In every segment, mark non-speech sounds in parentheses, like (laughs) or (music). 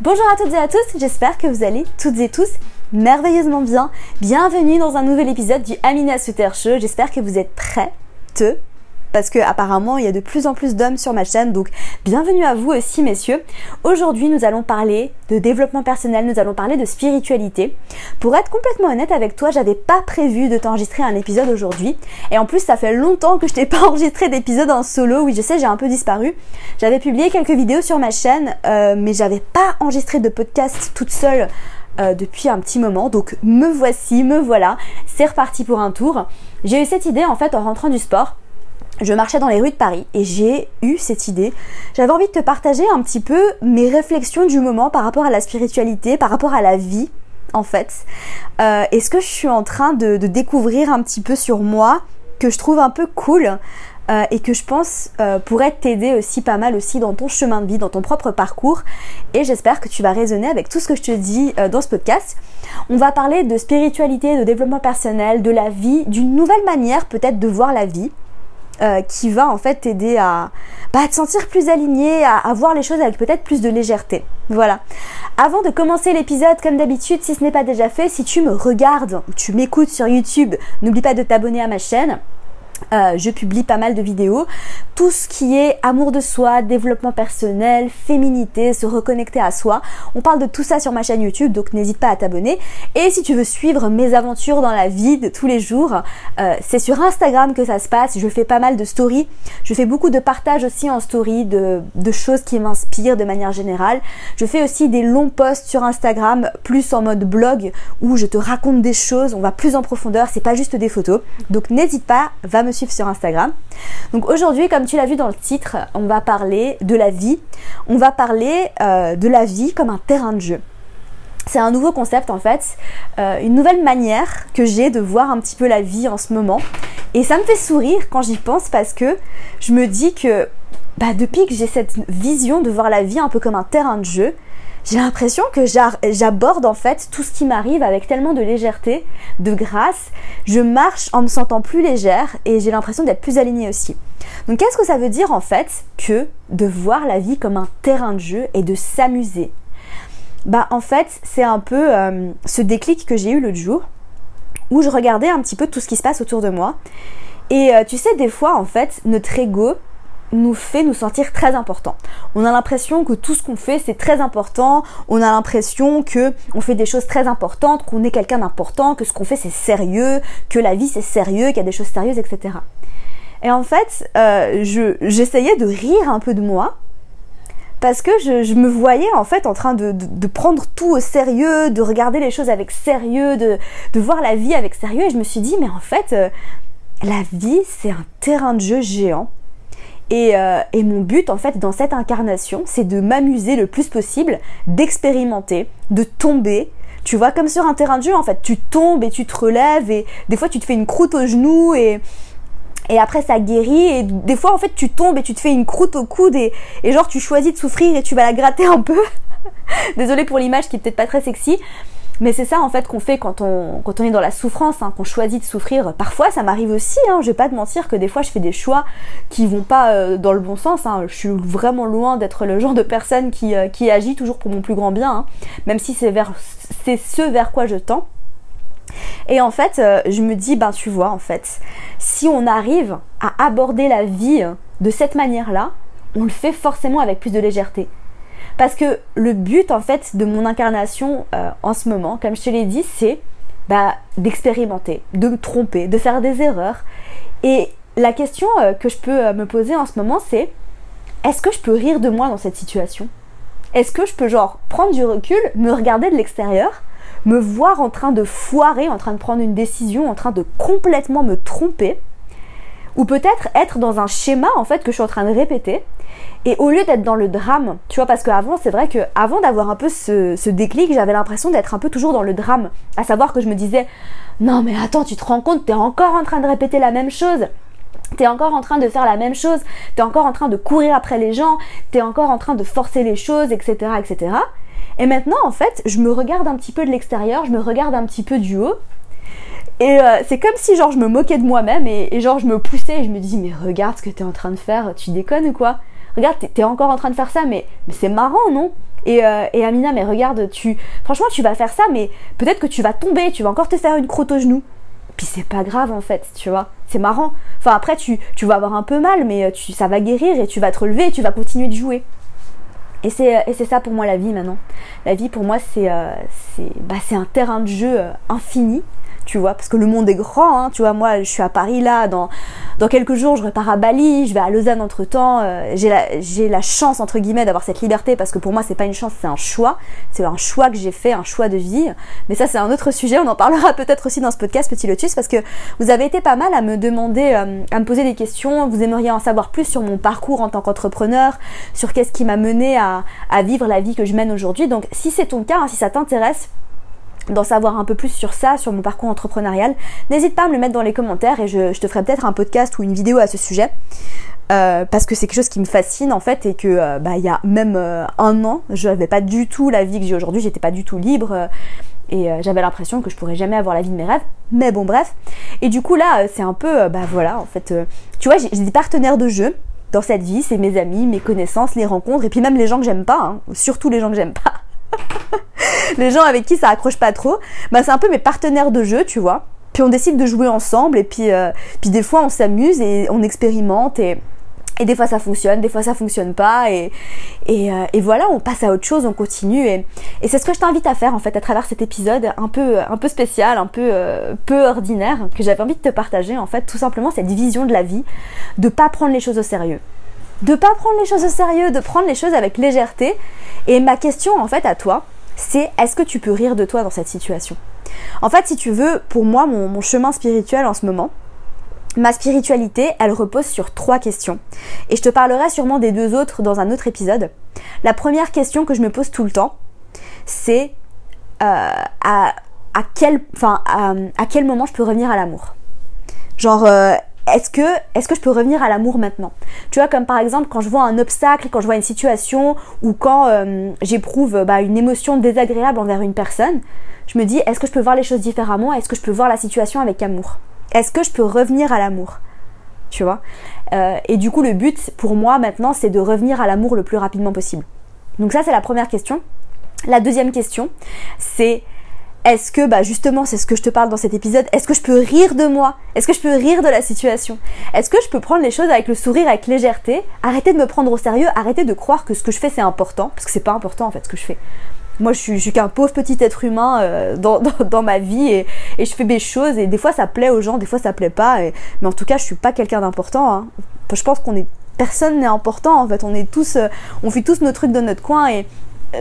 Bonjour à toutes et à tous, j'espère que vous allez toutes et tous merveilleusement bien. Bienvenue dans un nouvel épisode du Amina Suter. J'espère que vous êtes prêts parce que apparemment il y a de plus en plus d'hommes sur ma chaîne donc bienvenue à vous aussi messieurs. Aujourd'hui nous allons parler de développement personnel, nous allons parler de spiritualité. Pour être complètement honnête avec toi, j'avais pas prévu de t'enregistrer un épisode aujourd'hui et en plus ça fait longtemps que je t'ai (laughs) pas enregistré d'épisode en solo. Oui je sais j'ai un peu disparu. J'avais publié quelques vidéos sur ma chaîne euh, mais j'avais pas enregistré de podcast toute seule euh, depuis un petit moment. Donc me voici, me voilà. C'est reparti pour un tour. J'ai eu cette idée en fait en rentrant du sport je marchais dans les rues de Paris et j'ai eu cette idée. J'avais envie de te partager un petit peu mes réflexions du moment par rapport à la spiritualité, par rapport à la vie en fait. Euh, et ce que je suis en train de, découvrir un petit peu sur moi, que je trouve un peu cool euh, et que je pense euh, pourrait t'aider aussi pas mal aussi dans ton chemin de vie, dans ton propre parcours? Et j'espère que tu vas raisonner avec tout ce que je te dis dans ce podcast. On va parler de spiritualité, de développement personnel, de la vie, d'une nouvelle manière peut-être de voir la vie. Euh, qui va en fait t'aider à, bah, te sentir plus aligné, à, voir les choses avec peut-être plus de légèreté. Voilà. Avant de commencer l'épisode, comme d'habitude, si ce n'est pas déjà fait, si tu me regardes ou tu m'écoutes sur YouTube, n'oublie pas de t'abonner à ma chaîne. Euh, je publie pas mal de vidéos. Tout ce qui est amour de soi, développement personnel, féminité, se reconnecter à soi. On parle de tout ça sur ma chaîne YouTube, donc n'hésite pas à t'abonner. Et si tu veux suivre mes aventures dans la vie de tous les jours, euh, c'est sur Instagram que ça se passe. Je fais pas mal de stories. Je fais beaucoup de partages aussi en story de, de choses qui m'inspirent de manière générale. Je fais aussi des longs posts sur Instagram, plus en mode blog, où je te raconte des choses. On va plus en profondeur. C'est pas juste des photos. Donc n'hésite pas, va me suivre sur Instagram. Donc aujourd'hui, comme tu l'as vu dans le titre, on va parler de la vie. On va parler euh, de la vie comme un terrain de jeu. C'est un nouveau concept en fait, euh, une nouvelle manière que j'ai de voir un petit peu la vie en ce moment. Et ça me fait sourire quand j'y pense parce que je me dis que bah, depuis que j'ai cette vision de voir la vie un peu comme un terrain de jeu, j'ai l'impression que j'aborde en fait tout ce qui m'arrive avec tellement de légèreté, de grâce. Je marche en me sentant plus légère et j'ai l'impression d'être plus alignée aussi. Donc qu'est-ce que ça veut dire en fait que de voir la vie comme un terrain de jeu et de s'amuser? Bah en fait c'est un peu euh, ce déclic que j'ai eu l'autre jour où je regardais un petit peu tout ce qui se passe autour de moi. Et euh, tu sais des fois en fait notre ego nous fait nous sentir très importants. On a l'impression que tout ce qu'on fait c'est très important, on a l'impression que on fait des choses très importantes, qu'on est quelqu'un d'important, que ce qu'on fait c'est sérieux, que la vie c'est sérieux, qu'il y a des choses sérieuses, etc. Et en fait, euh, j'essayais de rire un peu de moi parce que je, me voyais en fait en train de, prendre tout au sérieux, de regarder les choses avec sérieux, de, voir la vie avec sérieux et je me suis dit mais en fait euh, la vie c'est un terrain de jeu géant euh, et, mon but en fait dans cette incarnation, c'est de m'amuser le plus possible, d'expérimenter, de tomber. Tu vois, comme sur un terrain de jeu en fait, tu tombes et tu te relèves et des fois tu te fais une croûte au genou et, et après ça guérit et des fois en fait tu tombes et tu te fais une croûte au coude et, et genre tu choisis de souffrir et tu vas la gratter un peu. (laughs) Désolée pour l'image qui est peut-être pas très sexy, mais c'est ça en fait qu'on fait quand on, quand on est dans la souffrance, hein, qu'on choisit de souffrir. Parfois ça m'arrive aussi, hein, je vais pas te mentir que des fois je fais des choix qui vont pas euh, dans le bon sens. Hein. Je suis vraiment loin d'être le genre de personne qui, euh, qui agit toujours pour mon plus grand bien, hein. même si c'est vers c'est ce vers quoi je tends. Et en fait, euh, je me dis, ben tu vois, en fait, si on arrive à aborder la vie de cette manière-là, on le fait forcément avec plus de légèreté. Parce que le but en fait de mon incarnation euh, en ce moment, comme je te l'ai dit, c'est bah, d'expérimenter, de me tromper, de faire des erreurs. Et la question euh, que je peux euh, me poser en ce moment, c'est est-ce que je peux rire de moi dans cette situation? Est-ce que je peux genre prendre du recul, me regarder de l'extérieur, me voir en train de foirer, en train de prendre une décision, en train de complètement me tromper Ou peut-être être dans un schéma en fait que je suis en train de répéter. Et au lieu d'être dans le drame, tu vois, parce qu'avant, c'est vrai que avant d'avoir un peu ce, déclic, j'avais l'impression d'être un peu toujours dans le drame. À savoir que je me disais, non mais attends, tu te rends compte, t'es encore en train de répéter la même chose. T'es encore en train de faire la même chose, t'es encore en train de courir après les gens, t'es encore en train de forcer les choses, etc., etc. Et maintenant, en fait, je me regarde un petit peu de l'extérieur, je me regarde un petit peu du haut, et euh, c'est comme si genre je me moquais de moi-même et, genre je me poussais et je me dis mais regarde ce que t'es en train de faire, tu déconnes ou quoi? Regarde, t'es encore en train de faire ça, mais, mais c'est marrant, non? Et, euh, et, Amina, mais regarde, tu, franchement, tu vas faire ça, mais peut-être que tu vas tomber, tu vas encore te faire une croûte au genou. Puis c'est pas grave en fait, tu vois. C'est marrant. Enfin après, tu, tu vas avoir un peu mal, mais euh, tu, ça va guérir et tu vas te relever et tu vas continuer de jouer. Et c'est, ça pour moi la vie maintenant. La vie pour moi c'est, c'est, bah, c'est un terrain de jeu infini tu vois, parce que le monde est grand, hein, tu vois, moi je suis à Paris là, dans, quelques jours je repars à Bali, je vais à Lausanne entre temps, euh, j'ai la, chance entre guillemets d'avoir cette liberté parce que pour moi c'est pas une chance, c'est un choix, c'est un choix que j'ai fait, un choix de vie, mais ça c'est un autre sujet, on en parlera peut-être aussi dans ce podcast Petit Lotus parce que vous avez été pas mal à me demander, euh, à me poser des questions, vous aimeriez en savoir plus sur mon parcours en tant qu'entrepreneur, sur qu'est-ce qui m'a mené à, à vivre la vie que je mène aujourd'hui, donc si c'est ton cas, hein, si ça t'intéresse, d'en savoir un peu plus sur ça, sur mon parcours entrepreneurial, n'hésite pas à me le mettre dans les commentaires et je, te ferai peut-être un podcast ou une vidéo à ce sujet. Euh, parce que c'est quelque chose qui me fascine en fait et que euh, bah, il y a même euh, un an je n'avais pas du tout la vie que j'ai aujourd'hui. J'étais pas du tout libre et j'avais l'impression que je pourrais jamais avoir la vie de mes rêves. Mais bon bref. Et du coup là c'est un peu bah voilà en fait tu vois j'ai des partenaires de jeu dans cette vie. C'est mes amis mes connaissances les rencontres et puis même les gens que j'aime pas hein, surtout les gens que j'aime pas (laughs) (laughs) les gens avec qui ça accroche pas trop, bah c'est un peu mes partenaires de jeu, tu vois. Puis on décide de jouer ensemble et puis, euh, puis des fois on s'amuse et on expérimente et, et des fois ça fonctionne, des fois ça fonctionne pas et, euh, et voilà, on passe à autre chose, on continue et, et c'est ce que je t'invite à faire en fait à travers cet épisode un peu, un peu spécial, un peu euh, peu ordinaire que j'avais envie de te partager en fait tout simplement cette vision de la vie, de pas prendre les choses au sérieux de pas prendre les choses au sérieux, de prendre les choses avec légèreté. Et ma question en fait à toi, c'est est-ce que tu peux rire de toi dans cette situation? En fait, si tu veux, pour moi, mon, chemin spirituel en ce moment, Ma spiritualité, elle repose sur trois questions. Et je te parlerai sûrement des deux autres dans un autre épisode. La première question que je me pose tout le temps, c'est euh, à, quel, à, quel moment je peux revenir à l'amour? Genre, euh, est-ce que, je peux revenir à l'amour maintenant? Tu vois, comme par exemple quand je vois un obstacle, quand je vois une situation ou quand euh, j'éprouve bah, une émotion désagréable envers une personne, je me dis est-ce que je peux voir les choses différemment? Est-ce que je peux voir la situation avec amour? Est-ce que je peux revenir à l'amour? Tu vois? Euh, Et du coup, le but pour moi maintenant, c'est de revenir à l'amour le plus rapidement possible. Donc ça, c'est la première question. La deuxième question, c'est est-ce que, bah justement, c'est ce que je te parle dans cet épisode, est-ce que je peux rire de moi? Est-ce que je peux rire de la situation? Est-ce que je peux prendre les choses avec le sourire, avec légèreté? Arrêter de me prendre au sérieux, arrêter de croire que ce que je fais c'est important, parce que c'est pas important en fait ce que je fais. Moi je suis, qu'un pauvre petit être humain euh, dans, (laughs) ma vie et, je fais des choses et des fois ça plaît aux gens, des fois ça plaît pas, mais en tout cas je suis pas quelqu'un d'important. Hein. Je pense qu'on est personne n'est important en fait on est tous euh, on fait tous nos trucs dans notre coin et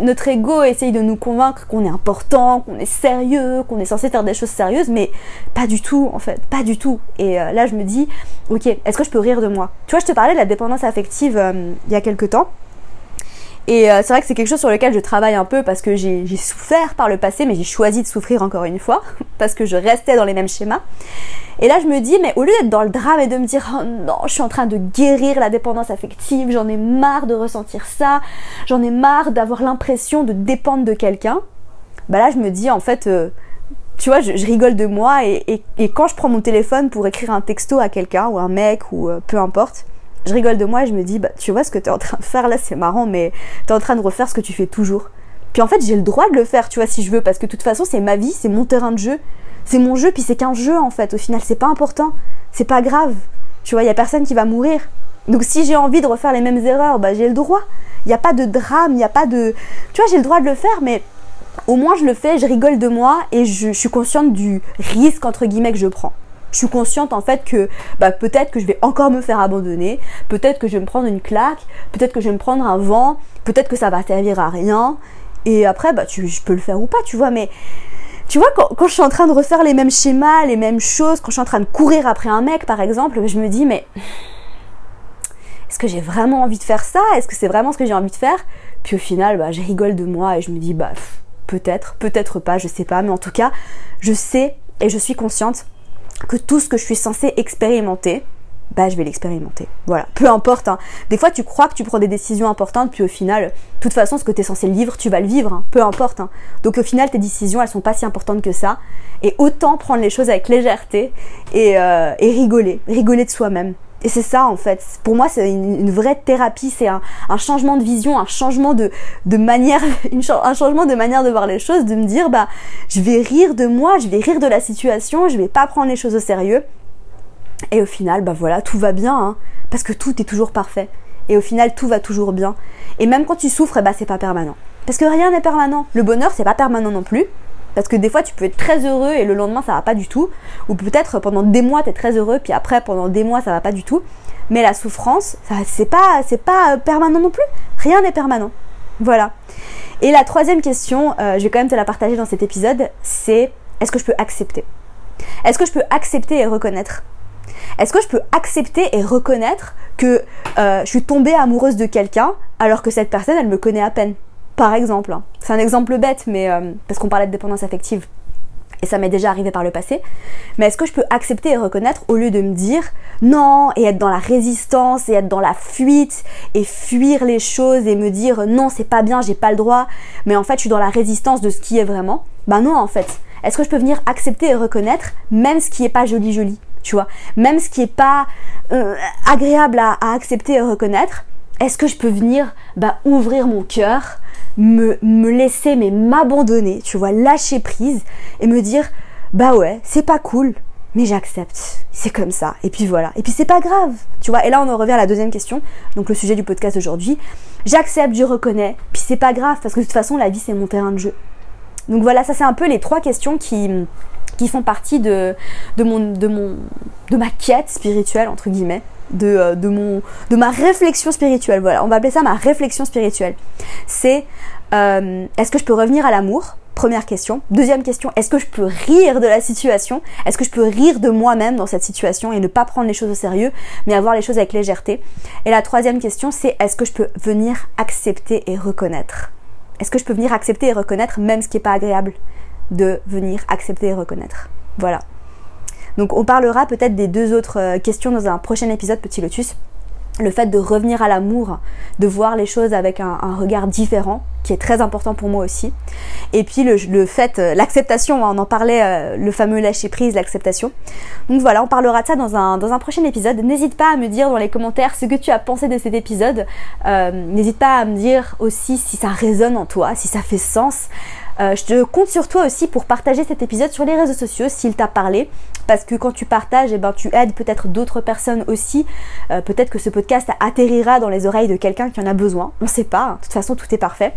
notre ego essaye de nous convaincre qu'on est important, qu'on est sérieux, qu'on est censé faire des choses sérieuses, mais pas du tout en fait, pas du tout. Et euh, là je me dis, ok, est-ce que je peux rire de moi? Tu vois, je te parlais de la dépendance affective euh, il y a quelques temps. Et euh, c'est vrai que c'est quelque chose sur lequel je travaille un peu parce que j'ai souffert par le passé, mais j'ai choisi de souffrir encore une fois, (laughs) parce que je restais dans les mêmes schémas. Et là, je me dis, mais au lieu d'être dans le drame et de me dire, oh non, je suis en train de guérir la dépendance affective, j'en ai marre de ressentir ça, j'en ai marre d'avoir l'impression de dépendre de quelqu'un, bah là, je me dis, en fait, euh, tu vois, je, rigole de moi et, quand je prends mon téléphone pour écrire un texto à quelqu'un ou un mec ou euh, peu importe, je rigole de moi et je me dis, bah, tu vois ce que tu es en train de faire là, c'est marrant, mais tu es en train de refaire ce que tu fais toujours. Puis en fait, j'ai le droit de le faire, tu vois, si je veux, parce que de toute façon, c'est ma vie, c'est mon terrain de jeu c'est mon jeu, puis c'est qu'un jeu en fait. Au final, c'est pas important, c'est pas grave. Tu vois, il y a personne qui va mourir. Donc si j'ai envie de refaire les mêmes erreurs, bah j'ai le droit. Il n'y a pas de drame, il n'y a pas de. Tu vois, j'ai le droit de le faire, mais au moins je le fais, je rigole de moi et je, suis consciente du risque entre guillemets que je prends. Je suis consciente en fait que bah, peut-être que je vais encore me faire abandonner, peut-être que je vais me prendre une claque, peut-être que je vais me prendre un vent, peut-être que ça va servir à rien. Et après, bah, tu, je peux le faire ou pas, tu vois, mais tu vois, quand, je suis en train de refaire les mêmes schémas, les mêmes choses, quand je suis en train de courir après un mec, par exemple, je me dis, mais est-ce que j'ai vraiment envie de faire ça? Est-ce que c'est vraiment ce que j'ai envie de faire? Puis au final, bah, je rigole de moi et je me dis, bah, peut-être, peut-être pas, je sais pas, mais en tout cas, je sais et je suis consciente que tout ce que je suis censée expérimenter, bah je vais l'expérimenter. Voilà, peu importe. Hein. Des fois, tu crois que tu prends des décisions importantes, puis au final, de toute façon, ce que tu es censé vivre, tu vas le vivre, hein. peu importe. Hein. Donc au final, tes décisions, elles sont pas si importantes que ça. Et autant prendre les choses avec légèreté et, euh, rigoler, rigoler de soi-même. Et c'est ça en fait. Pour moi, c'est une, vraie thérapie. C'est un, changement de vision, (laughs) un changement de, manière, de voir les choses, de me dire bah je vais rire de moi, je vais rire de la situation, je vais pas prendre les choses au sérieux. Et au final, bah voilà, tout va bien, hein, parce que tout est toujours parfait. Et au final, tout va toujours bien. Et même quand tu souffres, bah c'est pas permanent. Parce que rien n'est permanent. Le bonheur, c'est pas permanent non plus. Parce que des fois, tu peux être très heureux et le lendemain, ça va pas du tout. Ou peut-être pendant des mois, tu es très heureux, puis après, pendant des mois, ça va pas du tout. Mais la souffrance, c'est pas, c'est pas euh, permanent non plus. Rien n'est permanent. Voilà. Et la troisième question, euh, je vais quand même te la partager dans cet épisode, c'est est-ce que je peux accepter? Est-ce que je peux accepter et reconnaître? Est-ce que je peux accepter et reconnaître que euh, je suis tombée amoureuse de quelqu'un alors que cette personne, elle me connaît à peine? Par exemple. C'est un exemple bête, mais euh, parce qu'on parlait de dépendance affective. Et ça m'est déjà arrivé par le passé. Mais est-ce que je peux accepter et reconnaître au lieu de me dire non et être dans la résistance et être dans la fuite et fuir les choses et me dire non, c'est pas bien, j'ai pas le droit, mais en fait je suis dans la résistance de ce qui est vraiment? Bah non, en fait. Est-ce que je peux venir accepter et reconnaître même ce qui est pas joli joli tu vois? Même ce qui est pas euh, agréable à, accepter et reconnaître, est-ce que je peux venir bah, ouvrir mon cœur, me, me laisser mais m'abandonner, tu vois, lâcher prise et me dire bah ouais, c'est pas cool, mais j'accepte. C'est comme ça. Et puis voilà. Et puis c'est pas grave. Tu vois. Et là, on en revient à la deuxième question. Donc le sujet du podcast d'aujourd'hui. J'accepte, je reconnais. Puis c'est pas grave parce que de toute façon, la vie, c'est mon terrain de jeu. Donc voilà, ça c'est un peu les trois questions qui, qui font partie de, de, mon, de, mon, de ma quête spirituelle, entre guillemets, de, euh, de, mon, de ma réflexion spirituelle. Voilà, on va appeler ça ma réflexion spirituelle. C'est euh, est-ce que je peux revenir à l'amour? Première question. Deuxième question, est-ce que je peux rire de la situation? Est-ce que je peux rire de moi-même dans cette situation et ne pas prendre les choses au sérieux, mais avoir les choses avec légèreté? Et la troisième question, c'est est-ce que je peux venir accepter et reconnaître? Est-ce que je peux venir accepter et reconnaître même ce qui n'est pas agréable de venir accepter et reconnaître? Voilà. Donc on parlera peut-être des deux autres euh, questions dans un prochain épisode Petit Lotus. Le fait de revenir à l'amour, de voir les choses avec un, regard différent, qui est très important pour moi aussi. Et puis le, fait, euh, l'acceptation, on en parlait, euh, le fameux lâcher prise, l'acceptation. Donc voilà, on parlera de ça dans un, prochain épisode. N'hésite pas à me dire dans les commentaires ce que tu as pensé de cet épisode. N'hésite pas à me dire aussi si ça résonne en toi, si ça fait sens. Je te compte sur toi aussi pour partager cet épisode sur les réseaux sociaux s'il t'a parlé. Parce que quand tu partages, eh ben, tu aides peut-être d'autres personnes aussi. Euh, peut-être que ce podcast atterrira dans les oreilles de quelqu'un qui en a besoin. On ne sait pas. Hein. De toute façon, tout est parfait.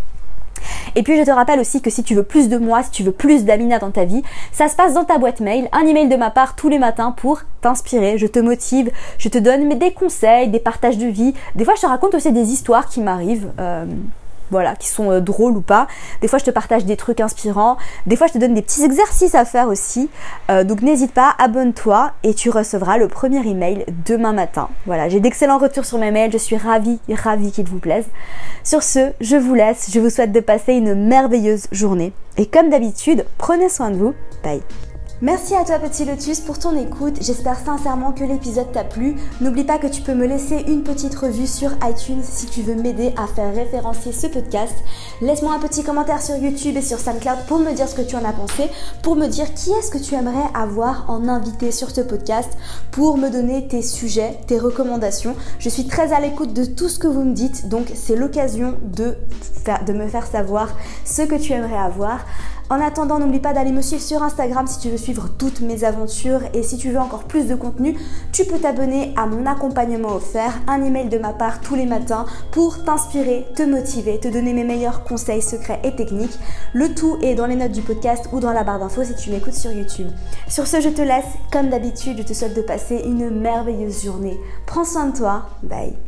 Et puis je te rappelle aussi que si tu veux plus de moi, si tu veux plus d'Amina dans ta vie, ça se passe dans ta boîte mail, un email de ma part tous les matins pour t'inspirer, je te motive, je te donne des conseils, des partages de vie. Des fois je te raconte aussi des histoires qui m'arrivent. Euh, voilà, qui sont euh, drôles ou pas. Des fois, je te partage des trucs inspirants. Des fois, je te donne des petits exercices à faire aussi. Euh, donc, n'hésite pas, abonne-toi et tu recevras le premier email demain matin. Voilà, j'ai d'excellents retours sur mes mails. Je suis ravie, ravie qu'ils vous plaisent. Sur ce, je vous laisse. Je vous souhaite de passer une merveilleuse journée. Et comme d'habitude, prenez soin de vous. Bye. Merci à toi petit lotus pour ton écoute, j'espère sincèrement que l'épisode t'a plu. N'oublie pas que tu peux me laisser une petite revue sur iTunes si tu veux m'aider à faire référencier ce podcast. Laisse-moi un petit commentaire sur YouTube et sur SoundCloud pour me dire ce que tu en as pensé, pour me dire qui est-ce que tu aimerais avoir en invité sur ce podcast, pour me donner tes sujets, tes recommandations. Je suis très à l'écoute de tout ce que vous me dites, donc c'est l'occasion de, me faire savoir ce que tu aimerais avoir. En attendant, n'oublie pas d'aller me suivre sur Instagram si tu veux suivre toutes mes aventures et si tu veux encore plus de contenu, tu peux t'abonner à mon accompagnement offert, un email de ma part tous les matins pour t'inspirer, te motiver, te donner mes meilleurs conseils, secrets et techniques. Le tout est dans les notes du podcast ou dans la barre d'infos si tu m'écoutes sur YouTube. Sur ce, je te laisse. Comme d'habitude, je te souhaite de passer une merveilleuse journée. Prends soin de toi. Bye.